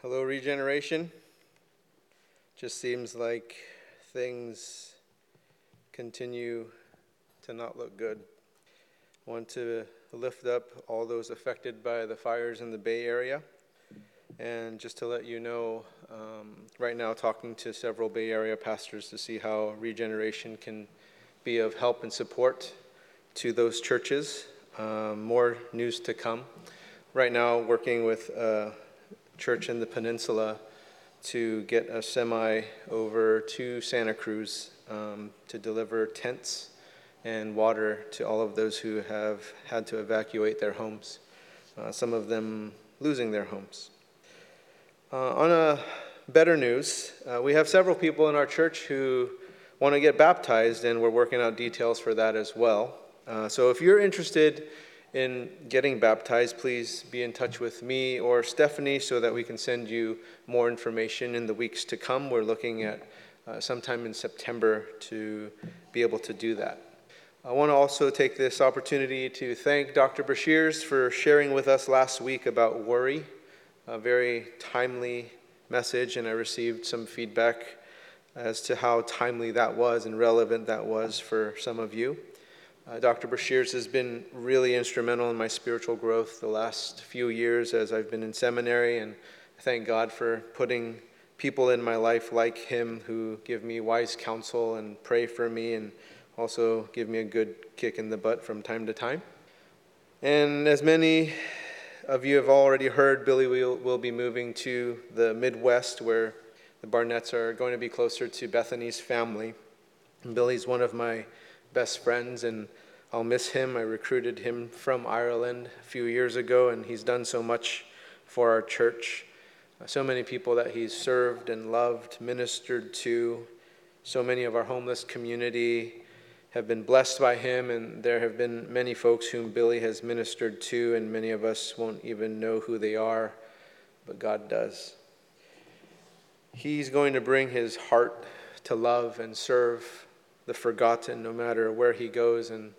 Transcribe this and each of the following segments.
Hello, Regeneration. Just seems like things continue to not look good. I want to lift up all those affected by the fires in the Bay Area. And just to let you know, um, right now, talking to several Bay Area pastors to see how regeneration can be of help and support to those churches. Um, more news to come. Right now, working with a church in the peninsula to get a semi over to Santa Cruz um, to deliver tents and water to all of those who have had to evacuate their homes, uh, some of them losing their homes. Uh, on a better news, uh, we have several people in our church who want to get baptized, and we're working out details for that as well. Uh, so if you're interested in getting baptized, please be in touch with me or Stephanie so that we can send you more information in the weeks to come. We're looking at uh, sometime in September to be able to do that. I want to also take this opportunity to thank Dr. Bashirs for sharing with us last week about worry, a very timely message, and I received some feedback as to how timely that was and relevant that was for some of you. Uh, Dr. Bashirs has been really instrumental in my spiritual growth the last few years as I've been in seminary, and I thank God for putting people in my life like him who give me wise counsel and pray for me and also give me a good kick in the butt from time to time. And as many of you have already heard, Billy will, will be moving to the Midwest where the Barnetts are going to be closer to Bethany's family. And Billy's one of my best friends, and I'll miss him. I recruited him from Ireland a few years ago, and he's done so much for our church. Uh, so many people that he's served and loved, ministered to. So many of our homeless community have been blessed by him, and there have been many folks whom Billy has ministered to, and many of us won't even know who they are, but God does. He's going to bring his heart to love and serve the forgotten no matter where he goes, and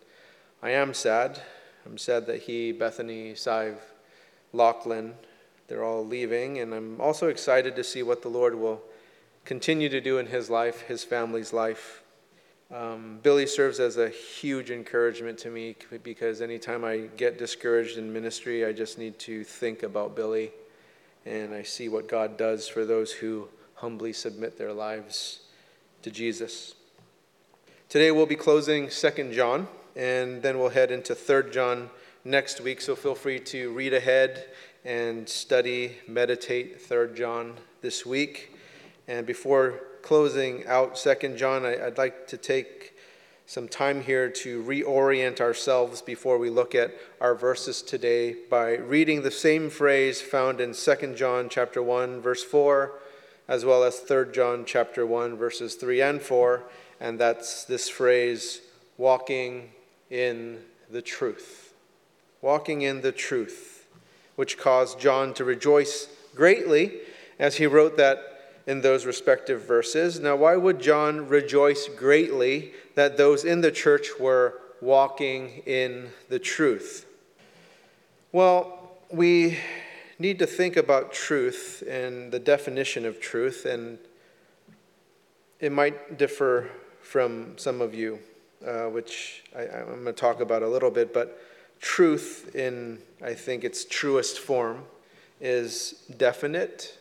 I am sad. I'm sad that he, Bethany, Sive, Lachlan, they're all leaving, and I'm also excited to see what the Lord will continue to do in his life, his family's life. Um, Billy serves as a huge encouragement to me because anytime I get discouraged in ministry, I just need to think about Billy and I see what God does for those who humbly submit their lives to Jesus. Today we'll be closing 2nd John and then we'll head into 3rd John next week, so feel free to read ahead and study, meditate 3rd John this week. And before closing out Second John, I, would like to take some time here to reorient ourselves before we look at our verses today by reading the same phrase found in Second John chapter 1 verse 4 as well as Third John chapter 1 verses 3 and 4 and that's this phrase walking in the truth walking in the truth which caused John to rejoice greatly as he wrote that in those respective verses. Now, why would John rejoice greatly that those in the church were walking in the truth? Well, we need to think about truth and the definition of truth, and it might differ from some of you, uh, which I, I'm going to talk about a little bit, but truth in, I think, its truest form is definite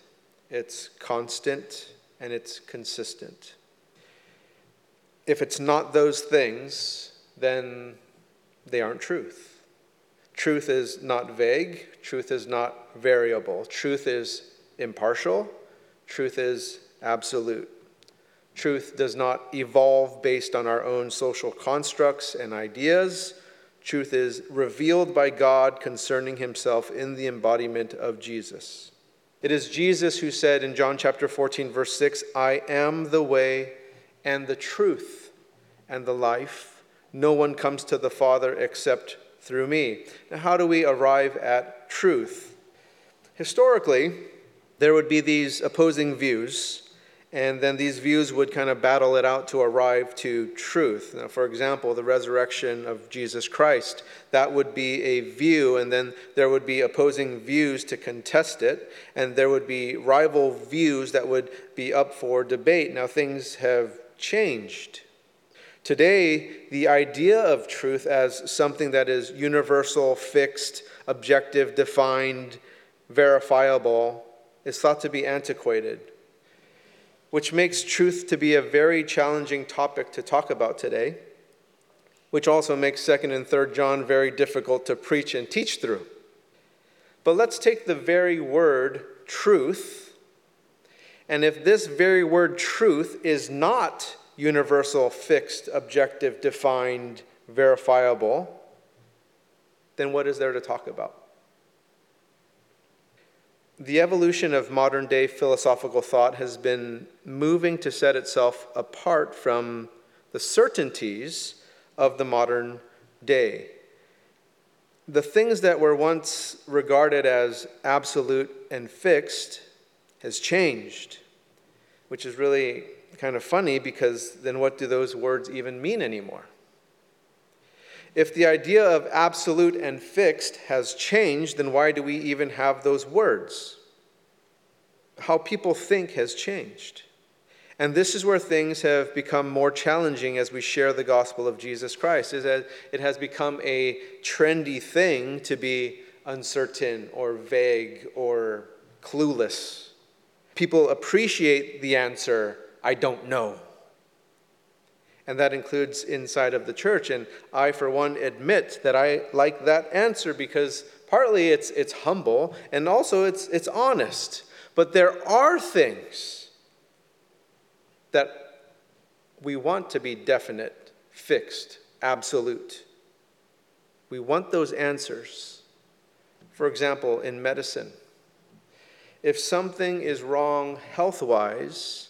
it's constant, and it's consistent. If it's not those things, then they aren't truth. Truth is not vague, truth is not variable, truth is impartial, truth is absolute. Truth does not evolve based on our own social constructs and ideas. Truth is revealed by God concerning himself in the embodiment of Jesus. It is Jesus who said in John chapter 14, verse 6, I am the way and the truth and the life. No one comes to the Father except through me. Now, how do we arrive at truth? Historically, there would be these opposing views, And then these views would kind of battle it out to arrive to truth. Now, for example, the resurrection of Jesus Christ, that would be a view, and then there would be opposing views to contest it, and there would be rival views that would be up for debate. Now, things have changed. Today, the idea of truth as something that is universal, fixed, objective, defined, verifiable is thought to be antiquated which makes truth to be a very challenging topic to talk about today, which also makes 2nd and 3rd John very difficult to preach and teach through. But let's take the very word truth, and if this very word truth is not universal, fixed, objective, defined, verifiable, then what is there to talk about? The evolution of modern day philosophical thought has been moving to set itself apart from the certainties of the modern day. The things that were once regarded as absolute and fixed has changed, which is really kind of funny because then what do those words even mean anymore? If the idea of absolute and fixed has changed, then why do we even have those words? How people think has changed. And this is where things have become more challenging as we share the gospel of Jesus Christ, is that it has become a trendy thing to be uncertain or vague or clueless. People appreciate the answer, I don't know and that includes inside of the church. And I, for one, admit that I like that answer because partly it's, it's humble and also it's, it's honest. But there are things that we want to be definite, fixed, absolute. We want those answers. For example, in medicine, if something is wrong health wise,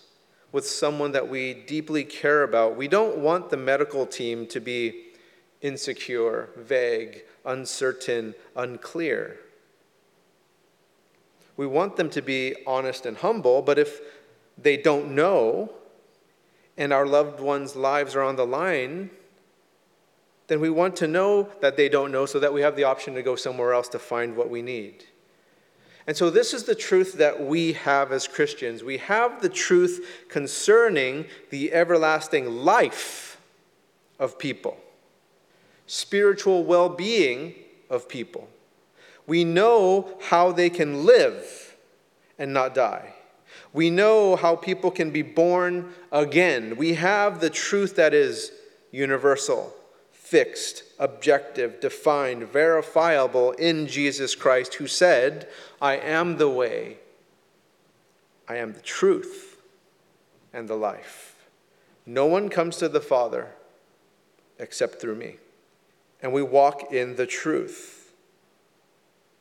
with someone that we deeply care about, we don't want the medical team to be insecure, vague, uncertain, unclear. We want them to be honest and humble, but if they don't know and our loved ones' lives are on the line, then we want to know that they don't know so that we have the option to go somewhere else to find what we need. And so, this is the truth that we have as Christians. We have the truth concerning the everlasting life of people, spiritual well being of people. We know how they can live and not die. We know how people can be born again. We have the truth that is universal fixed, objective, defined, verifiable in Jesus Christ, who said, I am the way, I am the truth, and the life. No one comes to the Father except through me. And we walk in the truth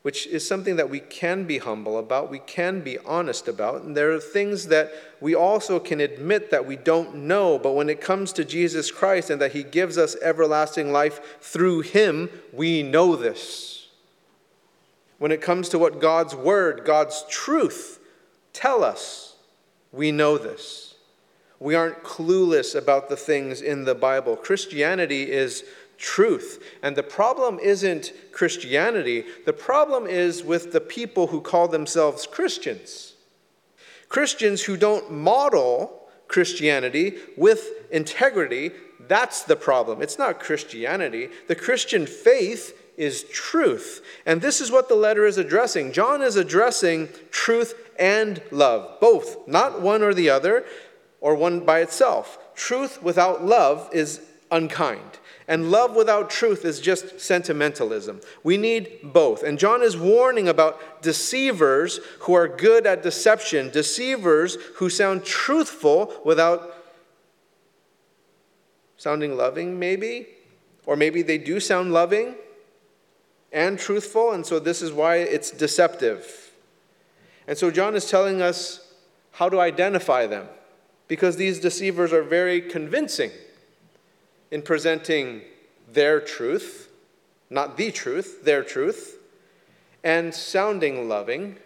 which is something that we can be humble about, we can be honest about. And there are things that we also can admit that we don't know, but when it comes to Jesus Christ and that He gives us everlasting life through Him, we know this. When it comes to what God's Word, God's truth tell us, we know this. We aren't clueless about the things in the Bible. Christianity is truth. And the problem isn't Christianity, the problem is with the people who call themselves Christians. Christians who don't model Christianity with integrity, that's the problem. It's not Christianity. The Christian faith is truth. And this is what the letter is addressing. John is addressing truth and love, both, not one or the other, or one by itself. Truth without love is unkind. And love without truth is just sentimentalism. We need both. And John is warning about deceivers who are good at deception, deceivers who sound truthful without sounding loving, maybe. Or maybe they do sound loving and truthful, and so this is why it's deceptive. And so John is telling us how to identify them because these deceivers are very convincing in presenting their truth, not the truth, their truth, and sounding loving,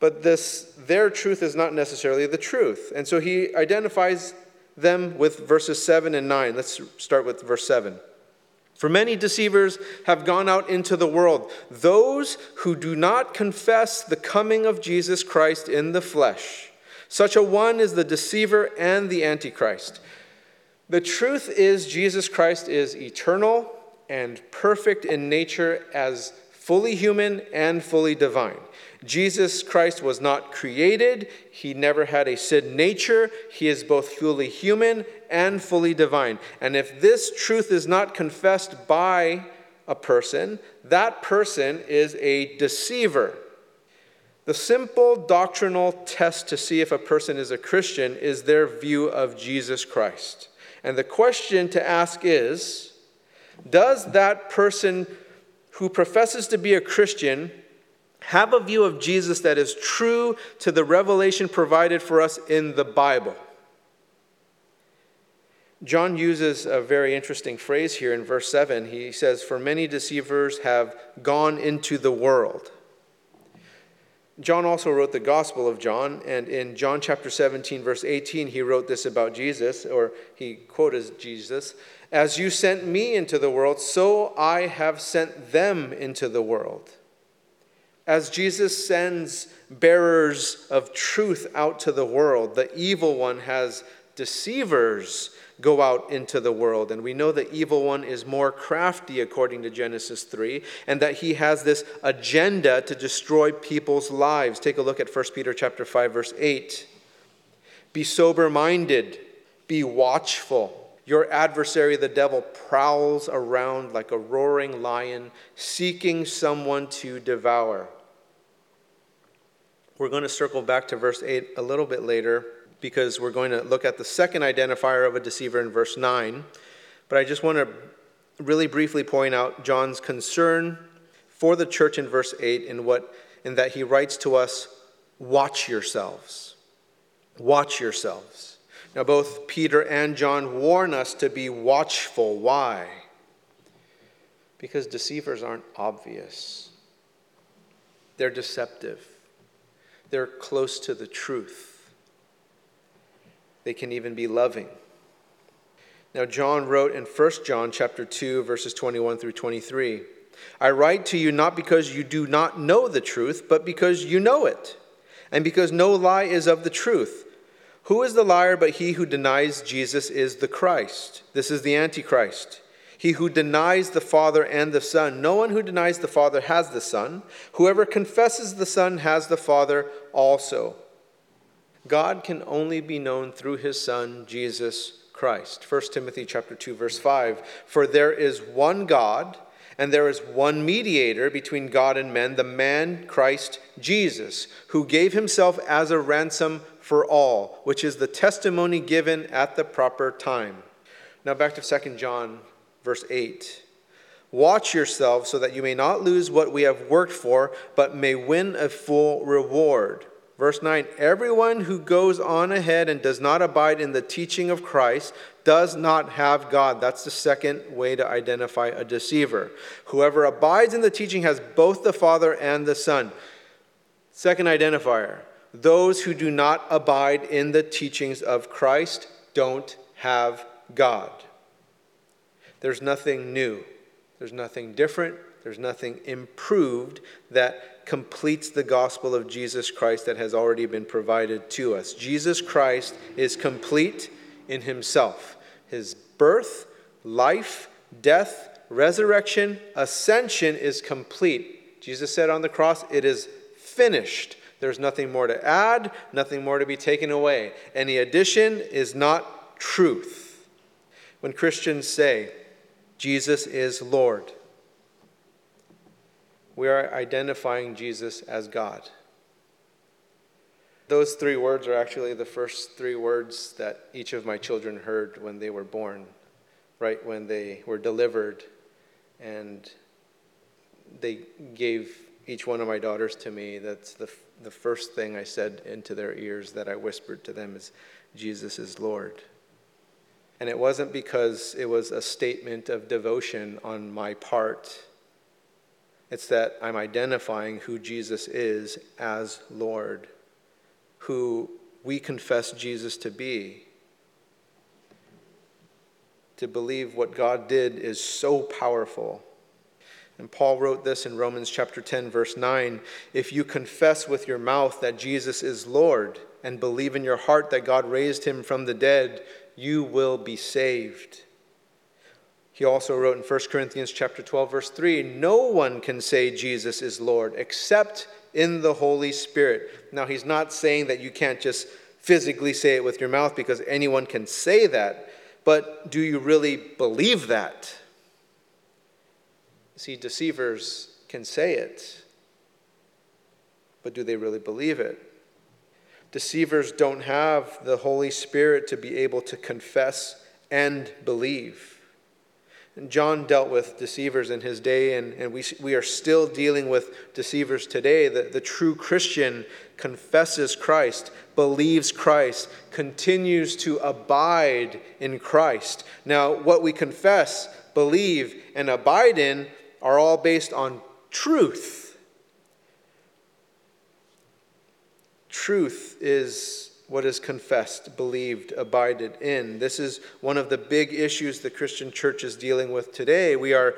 but this their truth is not necessarily the truth. And so he identifies them with verses 7 and 9. Let's start with verse 7. For many deceivers have gone out into the world, those who do not confess the coming of Jesus Christ in the flesh. Such a one is the deceiver and the antichrist. The truth is, Jesus Christ is eternal and perfect in nature as fully human and fully divine. Jesus Christ was not created, he never had a sin nature. He is both fully human and fully divine. And if this truth is not confessed by a person, that person is a deceiver. The simple doctrinal test to see if a person is a Christian is their view of Jesus Christ. And the question to ask is Does that person who professes to be a Christian have a view of Jesus that is true to the revelation provided for us in the Bible. John uses a very interesting phrase here in verse 7. He says, For many deceivers have gone into the world. John also wrote the Gospel of John, and in John chapter 17, verse 18, he wrote this about Jesus, or he quotes Jesus As you sent me into the world, so I have sent them into the world. As Jesus sends bearers of truth out to the world, the evil one has deceivers go out into the world. And we know the evil one is more crafty, according to Genesis 3, and that he has this agenda to destroy people's lives. Take a look at 1 Peter chapter 5, verse 8. Be sober minded, be watchful. Your adversary, the devil, prowls around like a roaring lion, seeking someone to devour. We're going to circle back to verse 8 a little bit later because we're going to look at the second identifier of a deceiver in verse 9. But I just want to really briefly point out John's concern for the church in verse 8 in what in that he writes to us, watch yourselves. Watch yourselves. Now both Peter and John warn us to be watchful. Why? Because deceivers aren't obvious. They're deceptive. They're close to the truth. They can even be loving. Now John wrote in 1 John chapter 2 verses 21 through 23, I write to you not because you do not know the truth, but because you know it, and because no lie is of the truth. Who is the liar but he who denies Jesus is the Christ? This is the Antichrist. He who denies the Father and the Son, no one who denies the Father has the Son. Whoever confesses the Son has the Father also. God can only be known through his Son, Jesus Christ. 1 Timothy chapter 2 verse 5, for there is one God and there is one mediator between God and men, the man Christ Jesus, who gave himself as a ransom for all, which is the testimony given at the proper time. Now back to 2 John Verse 8 Watch yourselves so that you may not lose what we have worked for, but may win a full reward. Verse 9 Everyone who goes on ahead and does not abide in the teaching of Christ does not have God. That's the second way to identify a deceiver. Whoever abides in the teaching has both the Father and the Son. Second identifier those who do not abide in the teachings of Christ don't have God. There's nothing new, there's nothing different, there's nothing improved that completes the gospel of Jesus Christ that has already been provided to us. Jesus Christ is complete in himself. His birth, life, death, resurrection, ascension is complete. Jesus said on the cross, It is finished. There's nothing more to add, nothing more to be taken away. Any addition is not truth. When Christians say, Jesus is Lord. We are identifying Jesus as God. Those three words are actually the first three words that each of my children heard when they were born, right when they were delivered. And they gave each one of my daughters to me. That's the, the first thing I said into their ears that I whispered to them is, Jesus is Lord. And it wasn't because it was a statement of devotion on my part, It's that I'm identifying who Jesus is as Lord, who we confess Jesus to be. To believe what God did is so powerful. And Paul wrote this in Romans chapter 10, verse 9 If you confess with your mouth that Jesus is Lord and believe in your heart that God raised him from the dead, you will be saved. He also wrote in 1 Corinthians chapter 12 verse 3, no one can say Jesus is Lord except in the Holy Spirit. Now he's not saying that you can't just physically say it with your mouth because anyone can say that, but do you really believe that? See, deceivers can say it, but do they really believe it? Deceivers don't have the Holy Spirit to be able to confess and believe. John dealt with deceivers in his day, and, and we, we are still dealing with deceivers today. The, the true Christian confesses Christ, believes Christ, continues to abide in Christ. Now, what we confess, believe, and abide in are all based on truth. Truth is what is confessed, believed, abided in. This is one of the big issues the Christian church is dealing with today. We are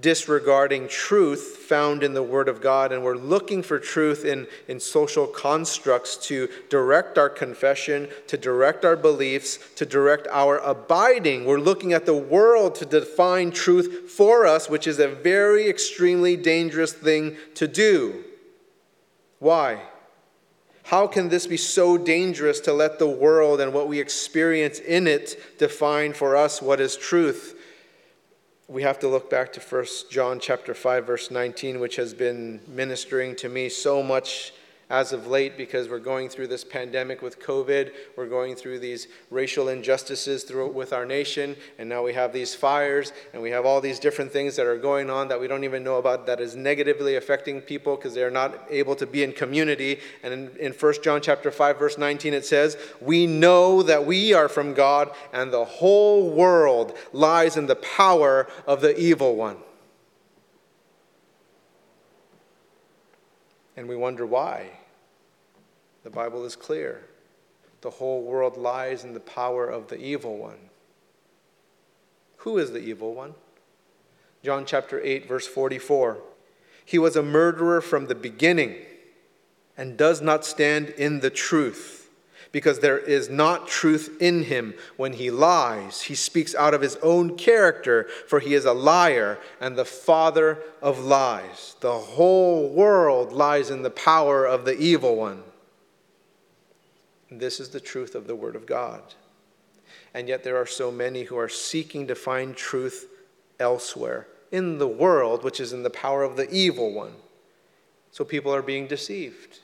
disregarding truth found in the Word of God, and we're looking for truth in, in social constructs to direct our confession, to direct our beliefs, to direct our abiding. We're looking at the world to define truth for us, which is a very extremely dangerous thing to do. Why? How can this be so dangerous to let the world and what we experience in it define for us what is truth? We have to look back to 1 John chapter 5 verse 19 which has been ministering to me so much as of late because we're going through this pandemic with COVID. We're going through these racial injustices through, with our nation. And now we have these fires and we have all these different things that are going on that we don't even know about that is negatively affecting people because they're not able to be in community. And in, in 1 John chapter 5 verse 19 it says, "We know that we are from God and the whole world lies in the power of the evil one." And we wonder why. The Bible is clear. The whole world lies in the power of the evil one. Who is the evil one? John chapter 8, verse 44. He was a murderer from the beginning and does not stand in the truth because there is not truth in him. When he lies, he speaks out of his own character, for he is a liar and the father of lies. The whole world lies in the power of the evil one. This is the truth of the Word of God. And yet, there are so many who are seeking to find truth elsewhere in the world, which is in the power of the evil one. So people are being deceived,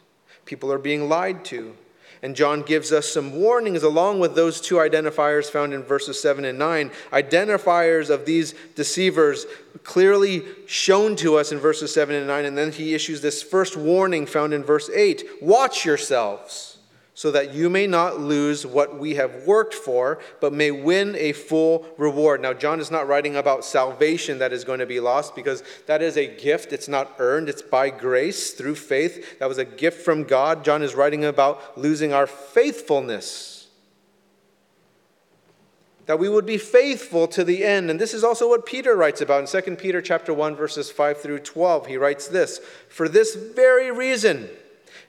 people are being lied to. And John gives us some warnings along with those two identifiers found in verses 7 and 9. Identifiers of these deceivers clearly shown to us in verses 7 and 9. And then he issues this first warning found in verse 8 Watch yourselves so that you may not lose what we have worked for, but may win a full reward. Now, John is not writing about salvation that is going to be lost because that is a gift. It's not earned, it's by grace through faith. That was a gift from God. John is writing about losing our faithfulness. That we would be faithful to the end. And this is also what Peter writes about in 2 Peter chapter 1, verses 5 through 12. He writes this For this very reason,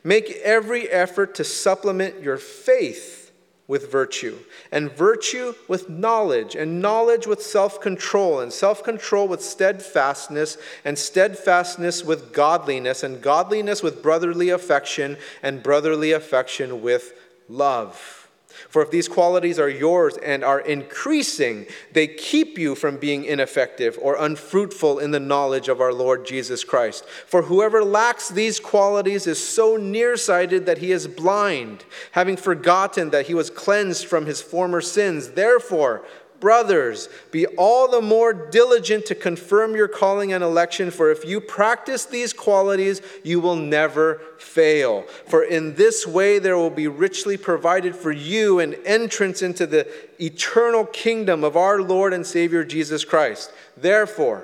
Make every effort to supplement your faith with virtue, and virtue with knowledge, and knowledge with self control, and self control with steadfastness, and steadfastness with godliness, and godliness with brotherly affection, and brotherly affection with love. For if these qualities are yours and are increasing, they keep you from being ineffective or unfruitful in the knowledge of our Lord Jesus Christ. For whoever lacks these qualities is so nearsighted that he is blind, having forgotten that he was cleansed from his former sins. Therefore, Brothers, be all the more diligent to confirm your calling and election, for if you practice these qualities, you will never fail. For in this way there will be richly provided for you an entrance into the eternal kingdom of our Lord and Savior Jesus Christ. Therefore,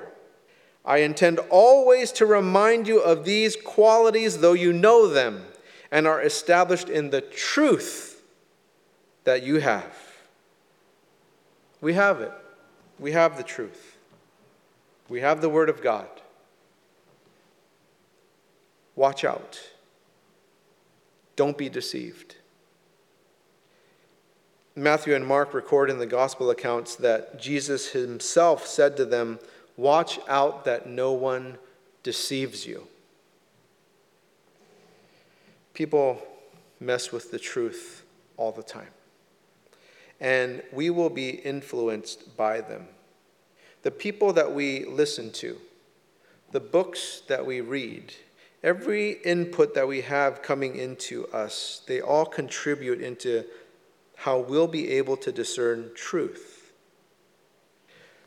I intend always to remind you of these qualities, though you know them and are established in the truth that you have. We have it. We have the truth. We have the Word of God. Watch out. Don't be deceived. Matthew and Mark record in the gospel accounts that Jesus himself said to them, Watch out that no one deceives you. People mess with the truth all the time, and we will be influenced by them. The people that we listen to, the books that we read, every input that we have coming into us, they all contribute into how we'll be able to discern truth.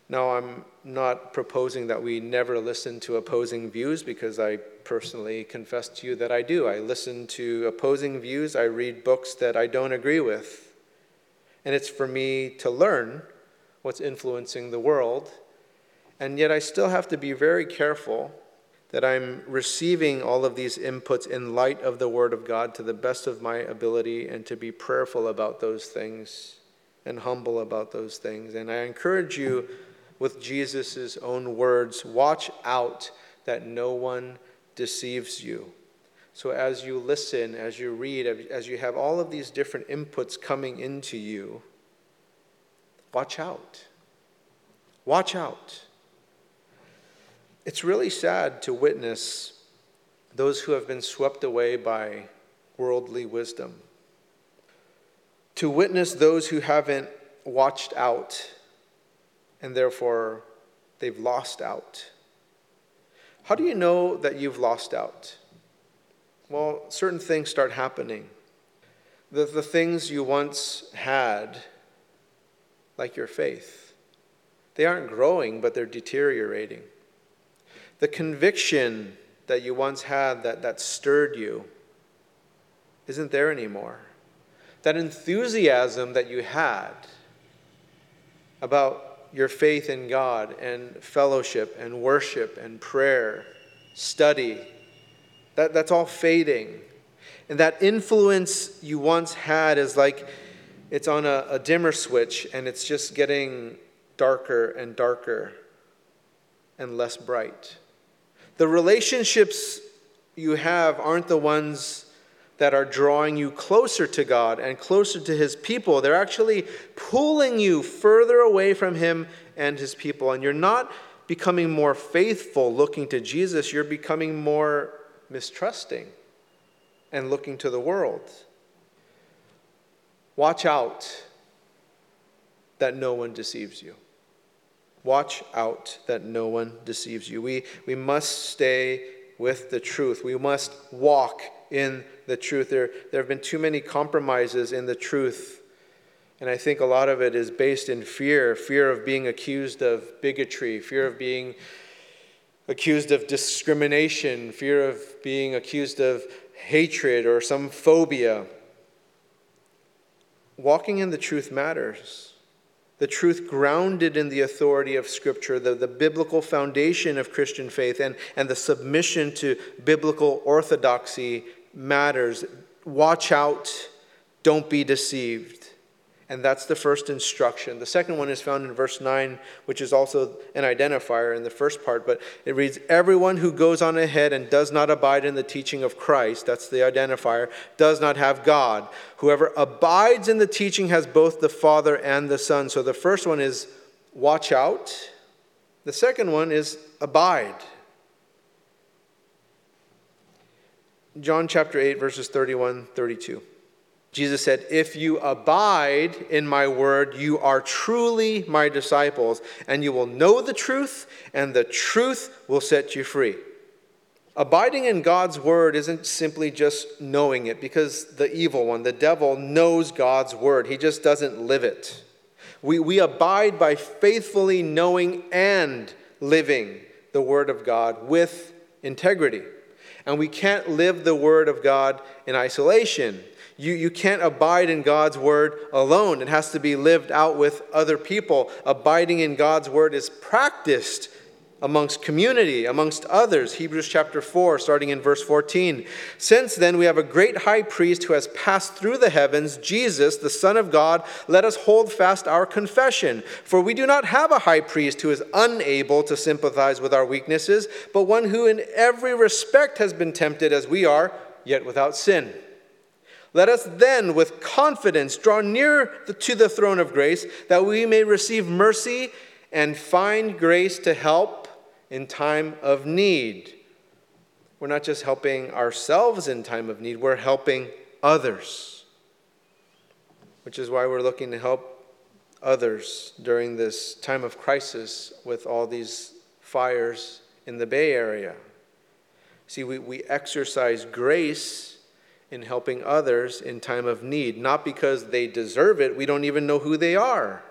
Now, I'm not proposing that we never listen to opposing views because I personally confess to you that I do. I listen to opposing views, I read books that I don't agree with. And it's for me to learn what's influencing the world. And yet, I still have to be very careful that I'm receiving all of these inputs in light of the Word of God to the best of my ability and to be prayerful about those things and humble about those things. And I encourage you with Jesus' own words watch out that no one deceives you. So, as you listen, as you read, as you have all of these different inputs coming into you, watch out. Watch out. It's really sad to witness those who have been swept away by worldly wisdom, to witness those who haven't watched out and therefore they've lost out. How do you know that you've lost out? Well, certain things start happening. The, the things you once had, like your faith, they aren't growing, but they're deteriorating. The conviction that you once had that, that stirred you isn't there anymore. That enthusiasm that you had about your faith in God and fellowship and worship and prayer, study, that, that's all fading. And that influence you once had is like it's on a, a dimmer switch and it's just getting darker and darker and less bright. The relationships you have aren't the ones that are drawing you closer to God and closer to His people. They're actually pulling you further away from Him and His people. And you're not becoming more faithful looking to Jesus, you're becoming more mistrusting and looking to the world. Watch out that no one deceives you. Watch out that no one deceives you. We, we must stay with the truth. We must walk in the truth. There, there have been too many compromises in the truth. And I think a lot of it is based in fear fear of being accused of bigotry, fear of being accused of discrimination, fear of being accused of hatred or some phobia. Walking in the truth matters the truth grounded in the authority of Scripture, the, the biblical foundation of Christian faith, and, and the submission to biblical orthodoxy matters. Watch out, don't be deceived. And that's the first instruction. The second one is found in verse 9, which is also an identifier in the first part, but it reads Everyone who goes on ahead and does not abide in the teaching of Christ, that's the identifier, does not have God. Whoever abides in the teaching has both the Father and the Son. So the first one is watch out, the second one is abide. John chapter 8, verses 31 32. Jesus said, If you abide in my word, you are truly my disciples, and you will know the truth, and the truth will set you free. Abiding in God's word isn't simply just knowing it, because the evil one, the devil, knows God's word. He just doesn't live it. We, we abide by faithfully knowing and living the word of God with integrity. And we can't live the word of God in isolation. You, you can't abide in God's word alone. It has to be lived out with other people. Abiding in God's word is practiced amongst community, amongst others. Hebrews chapter 4, starting in verse 14. Since then, we have a great high priest who has passed through the heavens, Jesus, the Son of God. Let us hold fast our confession. For we do not have a high priest who is unable to sympathize with our weaknesses, but one who in every respect has been tempted as we are, yet without sin. Let us then, with confidence, draw near to the throne of grace, that we may receive mercy and find grace to help in time of need. We're not just helping ourselves in time of need, we're helping others. Which is why we're looking to help others during this time of crisis with all these fires in the Bay Area. See, we, we exercise grace in helping others in time of need, not because they deserve it, we don't even know who they are.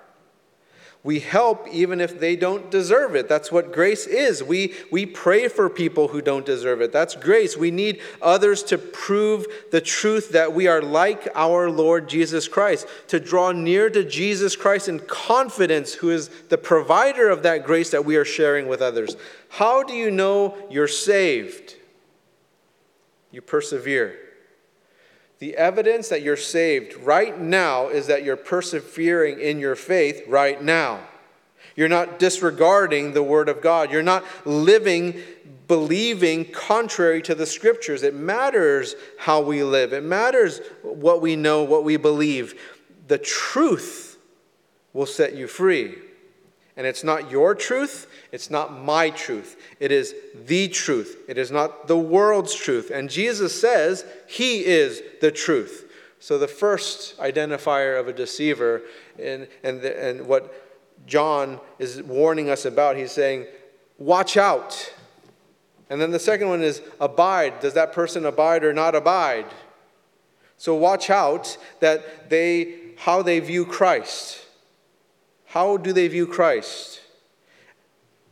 We help even if they don't deserve it. That's what grace is. We, we pray for people who don't deserve it. That's grace. We need others to prove the truth that we are like our Lord Jesus Christ, to draw near to Jesus Christ in confidence, who is the provider of that grace that we are sharing with others. How do you know you're saved? You persevere. The evidence that you're saved right now is that you're persevering in your faith right now. You're not disregarding the Word of God. You're not living, believing contrary to the Scriptures. It matters how we live, it matters what we know, what we believe. The truth will set you free. And it's not your truth, it's not my truth. It is the truth. It is not the world's truth. And Jesus says he is the truth. So the first identifier of a deceiver, and, and, the, and what John is warning us about, he's saying, watch out. And then the second one is abide. Does that person abide or not abide? So watch out that they how they view Christ. How do they view Christ?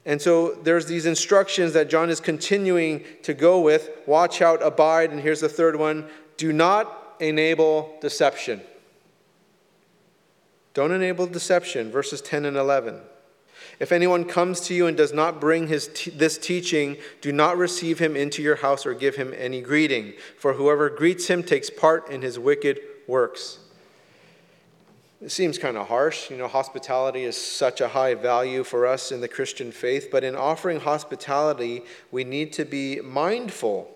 And so there's these instructions that John is continuing to go with watch out, abide, and here's the third one do not enable deception. Don't enable deception, verses 10 and 11. If anyone comes to you and does not bring his t- this teaching, do not receive him into your house or give him any greeting, for whoever greets him takes part in his wicked works. It seems kind of harsh. You know, hospitality is such a high value for us in the Christian faith, but in offering hospitality, we need to be mindful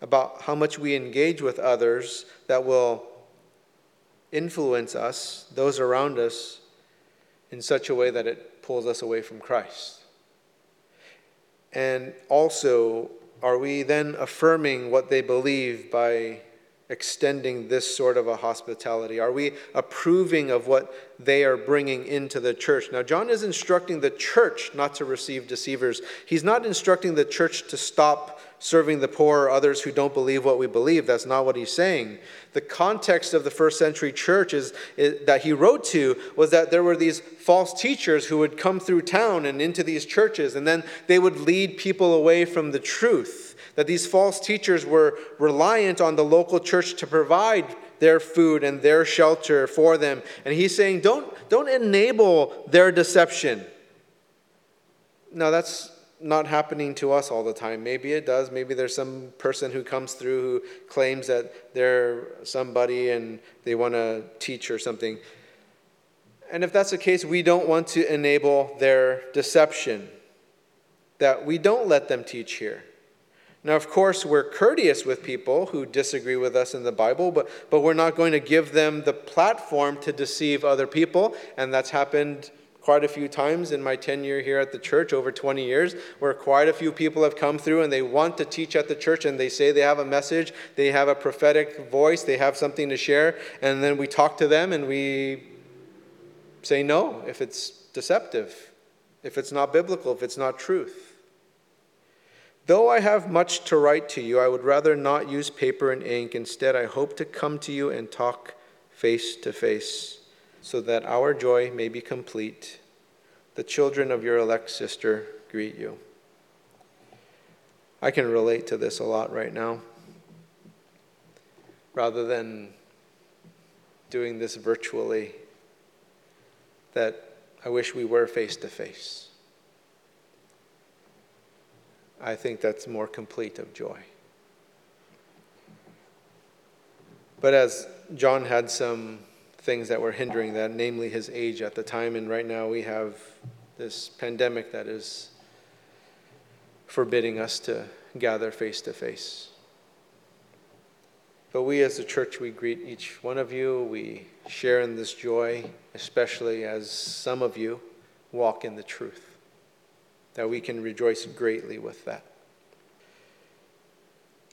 about how much we engage with others that will influence us, those around us, in such a way that it pulls us away from Christ. And also, are we then affirming what they believe by extending this sort of a hospitality? Are we approving of what they are bringing into the church? Now, John is instructing the church not to receive deceivers. He's not instructing the church to stop serving the poor or others who don't believe what we believe. That's not what he's saying. The context of the first century church is, is, that he wrote to was that there were these false teachers who would come through town and into these churches, and then they would lead people away from the truth that these false teachers were reliant on the local church to provide their food and their shelter for them. And he's saying, don't, don't enable their deception. Now, that's not happening to us all the time. Maybe it does. Maybe there's some person who comes through who claims that they're somebody and they want to teach or something. And if that's the case, we don't want to enable their deception, that we don't let them teach here. Now, of course, we're courteous with people who disagree with us in the Bible, but, but we're not going to give them the platform to deceive other people. And that's happened quite a few times in my tenure here at the church, over 20 years, where quite a few people have come through and they want to teach at the church and they say they have a message, they have a prophetic voice, they have something to share. And then we talk to them and we say no if it's deceptive, if it's not biblical, if it's not truth. Though I have much to write to you, I would rather not use paper and ink. Instead, I hope to come to you and talk face to face, so that our joy may be complete. The children of your elect sister greet you. I can relate to this a lot right now. Rather than doing this virtually, that I wish we were face to face. I think that's more complete of joy. But as John had some things that were hindering that, namely his age at the time, and right now we have this pandemic that is forbidding us to gather face to face. But we as a church, we greet each one of you. We share in this joy, especially as some of you walk in the truth, that we can rejoice greatly with that.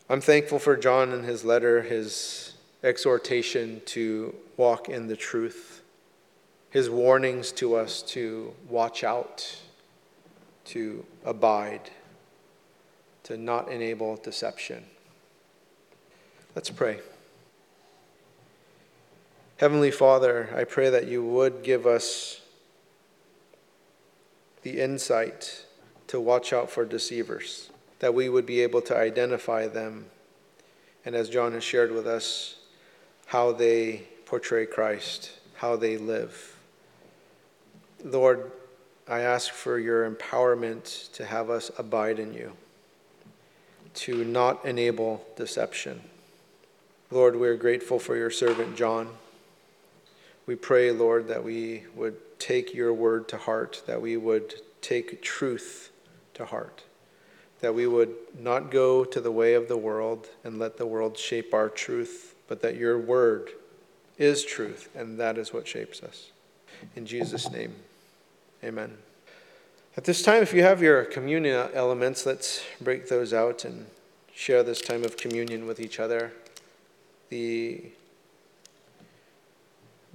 I'm thankful for John and his letter, his exhortation to walk in the truth, his warnings to us to watch out, to abide, to not enable deception. Let's pray. Heavenly Father, I pray that you would give us the insight to watch out for deceivers, that we would be able to identify them, and as John has shared with us, how they portray Christ, how they live. Lord, I ask for your empowerment to have us abide in you, to not enable deception. Lord, we are grateful for your servant John. We pray, Lord, that we would take your word to heart, that we would take truth to heart, that we would not go to the way of the world and let the world shape our truth but that your word is truth, and that is what shapes us. In Jesus' name, amen. At this time, if you have your communion elements, let's break those out and share this time of communion with each other. The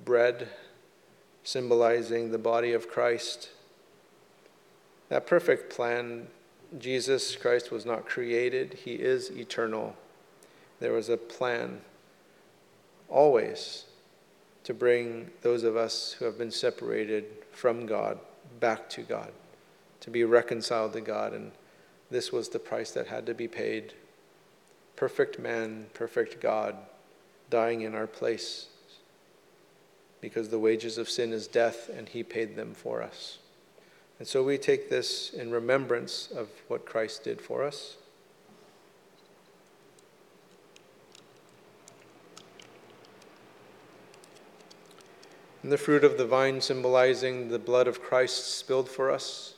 bread symbolizing the body of Christ. That perfect plan, Jesus Christ was not created, he is eternal. There was a plan always to bring those of us who have been separated from God back to God, to be reconciled to God. And this was the price that had to be paid. Perfect man, perfect God, dying in our place because the wages of sin is death and he paid them for us. And so we take this in remembrance of what Christ did for us. and the fruit of the vine symbolizing the blood of Christ spilled for us,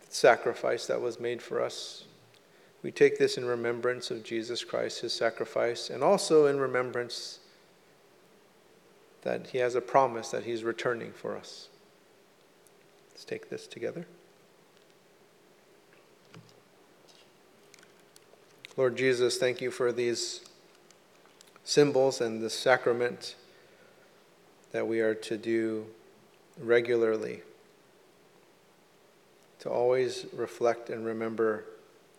the sacrifice that was made for us. We take this in remembrance of Jesus Christ, his sacrifice, and also in remembrance that he has a promise that he's returning for us. Let's take this together. Lord Jesus, thank you for these symbols and the sacrament that we are to do regularly, to always reflect and remember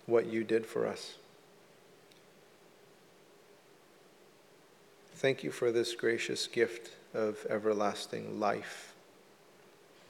what you did for us. Thank you for this gracious gift of everlasting life.